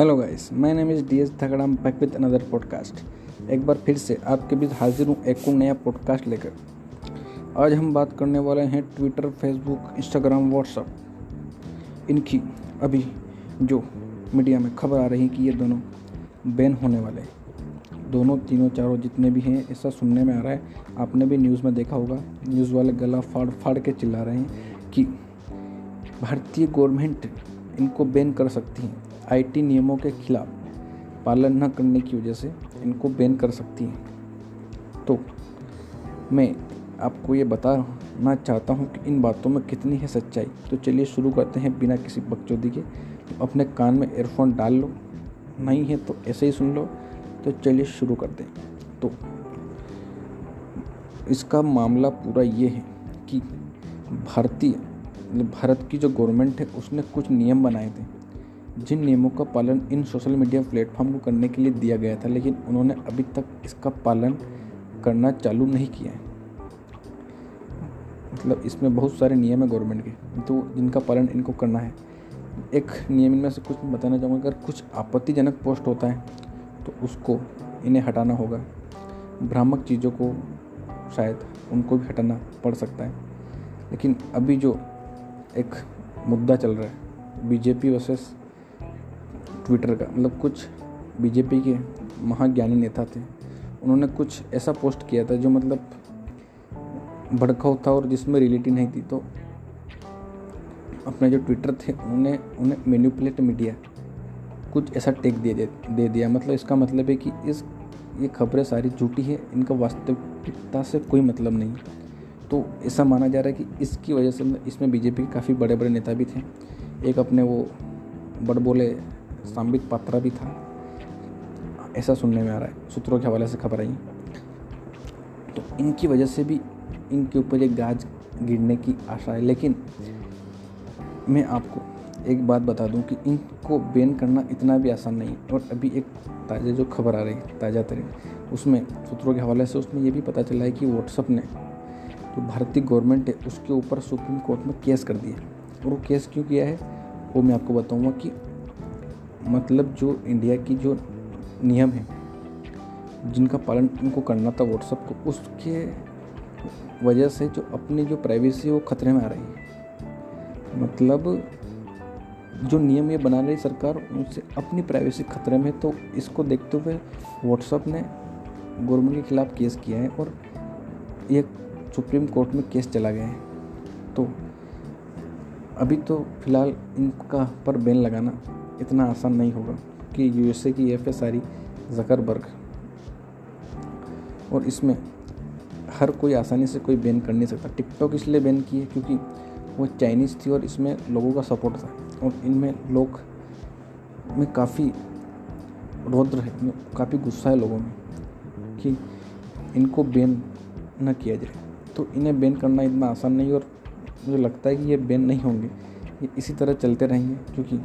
Hello guys my name is D S Thagdam back with another podcast एक बार फिर से आपके बीच हाजिर हूँ एक और नया पॉडकास्ट लेकर। आज हम बात करने वाले हैं ट्विटर फेसबुक इंस्टाग्राम व्हाट्सअप इनकी अभी जो मीडिया में खबर आ रही है कि ये दोनों बैन होने वाले हैं। दोनों तीनों चारों जितने भी हैं, ऐसा सुनने में आ रहा है। आपने भी न्यूज़ में देखा होगा न्यूज़ वाले गला फाड़ फाड़ के चिल्ला रहे हैं कि भारतीय गवर्नमेंट इनको बैन कर सकती हैं। आईटी नियमों के खिलाफ पालन न करने की वजह से इनको बैन कर सकती हैं। तो मैं आपको ये बताना चाहता हूँ कि इन बातों में कितनी है सच्चाई। तो चलिए शुरू करते हैं बिना किसी बकचोदी के। तो अपने कान में एयरफोन डाल लो। नहीं है तो ऐसे ही सुन लो। तो चलिए शुरू करते हैं। तो इसका मामला पूरा ये है कि भारतीय भारत की जो गवर्नमेंट है, उसने कुछ नियम बनाए थे। जिन नियमों का पालन इन सोशल मीडिया प्लेटफॉर्म को करने के लिए दिया गया था, लेकिन उन्होंने अभी तक इसका पालन करना चालू नहीं किया है। मतलब इसमें बहुत सारे नियम है गवर्नमेंट के तो जिनका पालन इनको करना है। एक नियम इनमें से कुछ बताना चाहूँगा, अगर कुछ आपत्तिजनक पोस्ट होता है तो उसको इन्हें हटाना होगा। भ्रामक चीज़ों को शायद उनको भी हटाना पड़ सकता है। लेकिन अभी जो एक मुद्दा चल रहा है बीजेपी वर्सेस ट्विटर का। मतलब कुछ बीजेपी के महाज्ञानी नेता थे उन्होंने कुछ ऐसा पोस्ट किया था जो मतलब भड़काऊ था और जिसमें रियलिटी नहीं थी। तो अपने जो ट्विटर थे उन्हें उन्हें मैन्युपुलेट मीडिया कुछ ऐसा टेक दे दे, दिया। मतलब इसका मतलब है कि इस ये खबरें सारी झूठी है इनका वास्तविकता से कोई मतलब नहीं। तो ऐसा माना जा रहा है कि इसकी वजह से इसमें बीजेपी के काफ़ी बड़े बड़े नेता भी थे। एक अपने वो बड़ बोले संबित पात्रा भी था। ऐसा सुनने में आ रहा है। सूत्रों के हवाले से खबर आई। तो इनकी वजह से भी इनके ऊपर एक गाज गिरने की आशा है। लेकिन मैं आपको एक बात बता दूँ कि इनको बैन करना इतना भी आसान नहीं है। और अभी एक ताज़ा जो खबर आ रही है, ताज़ा तरीन, उसमें सूत्रों के हवाले से उसमें ये भी पता चला है कि व्हाट्सअप ने जो भारतीय गवर्नमेंट है उसके ऊपर सुप्रीम कोर्ट में केस कर दिया। और वो केस क्यों किया है? वो मैं आपको बताऊँगा कि मतलब जो इंडिया की जो नियम है, जिनका पालन उनको करना था व्हाट्सअप को, उसके वजह से जो अपनी जो प्राइवेसी है वो खतरे में आ रही है। मतलब जो नियम ये बना रही सरकार, उनसे अपनी प्राइवेसी खतरे में तो इसको देखते हुए व्हाट्सअप ने गवर्नमेंट के खिलाफ केस किया है। और ये सुप्रीम कोर्ट में केस चला गया है। तो अभी तो फ़िलहाल इनका पर बैन लगाना इतना आसान नहीं होगा कि यूएसए की एफ़ एस आर जकरबर्ग। और इसमें हर कोई आसानी से कोई बैन कर नहीं सकता। टिकटॉक इसलिए बैन की है क्योंकि वो चाइनीज़ थी और इसमें लोगों का सपोर्ट था और इनमें लोग में काफ़ी रौद्र है काफ़ी गुस्सा है लोगों में कि इनको बैन न किया जाए। तो इन्हें बैन करना इतना आसान नहीं और मुझे लगता है कि ये बैन नहीं होंगे। ये इसी तरह चलते रहेंगे, क्योंकि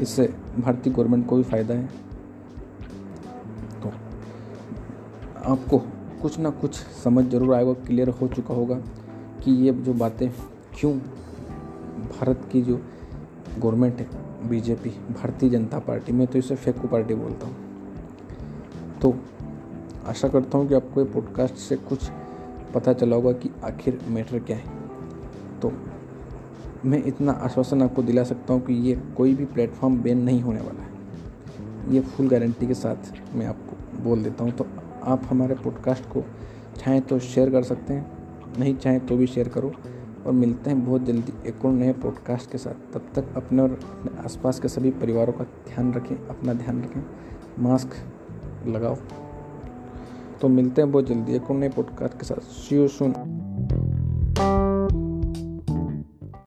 इससे भारतीय गवर्नमेंट को भी फ़ायदा है। तो आपको कुछ ना कुछ समझ ज़रूर आएगा क्लियर हो चुका होगा कि ये जो बातें क्यों भारत की जो गवर्नमेंट है बीजेपी भारतीय जनता पार्टी, में तो इसे फेकू पार्टी बोलता हूँ। तो आशा करता हूँ कि आपको ये पॉडकास्ट से कुछ पता चला होगा कि आखिर मैटर क्या है। तो मैं इतना आश्वासन आपको दिला सकता हूँ कि ये कोई भी प्लेटफॉर्म बैन नहीं होने वाला है। ये फुल गारंटी के साथ मैं आपको बोल देता हूँ। तो आप हमारे पॉडकास्ट को चाहें तो शेयर कर सकते हैं, नहीं चाहें तो भी शेयर करो और मिलते हैं बहुत जल्दी एक और नए पॉडकास्ट के साथ। तब तक अपने और अपने आसपास के सभी परिवारों का ध्यान रखें, अपना ध्यान रखें। मास्क लगाओ। तो मिलते हैं बहुत जल्दी एक और नए पॉडकास्ट के साथ। सी यू सुन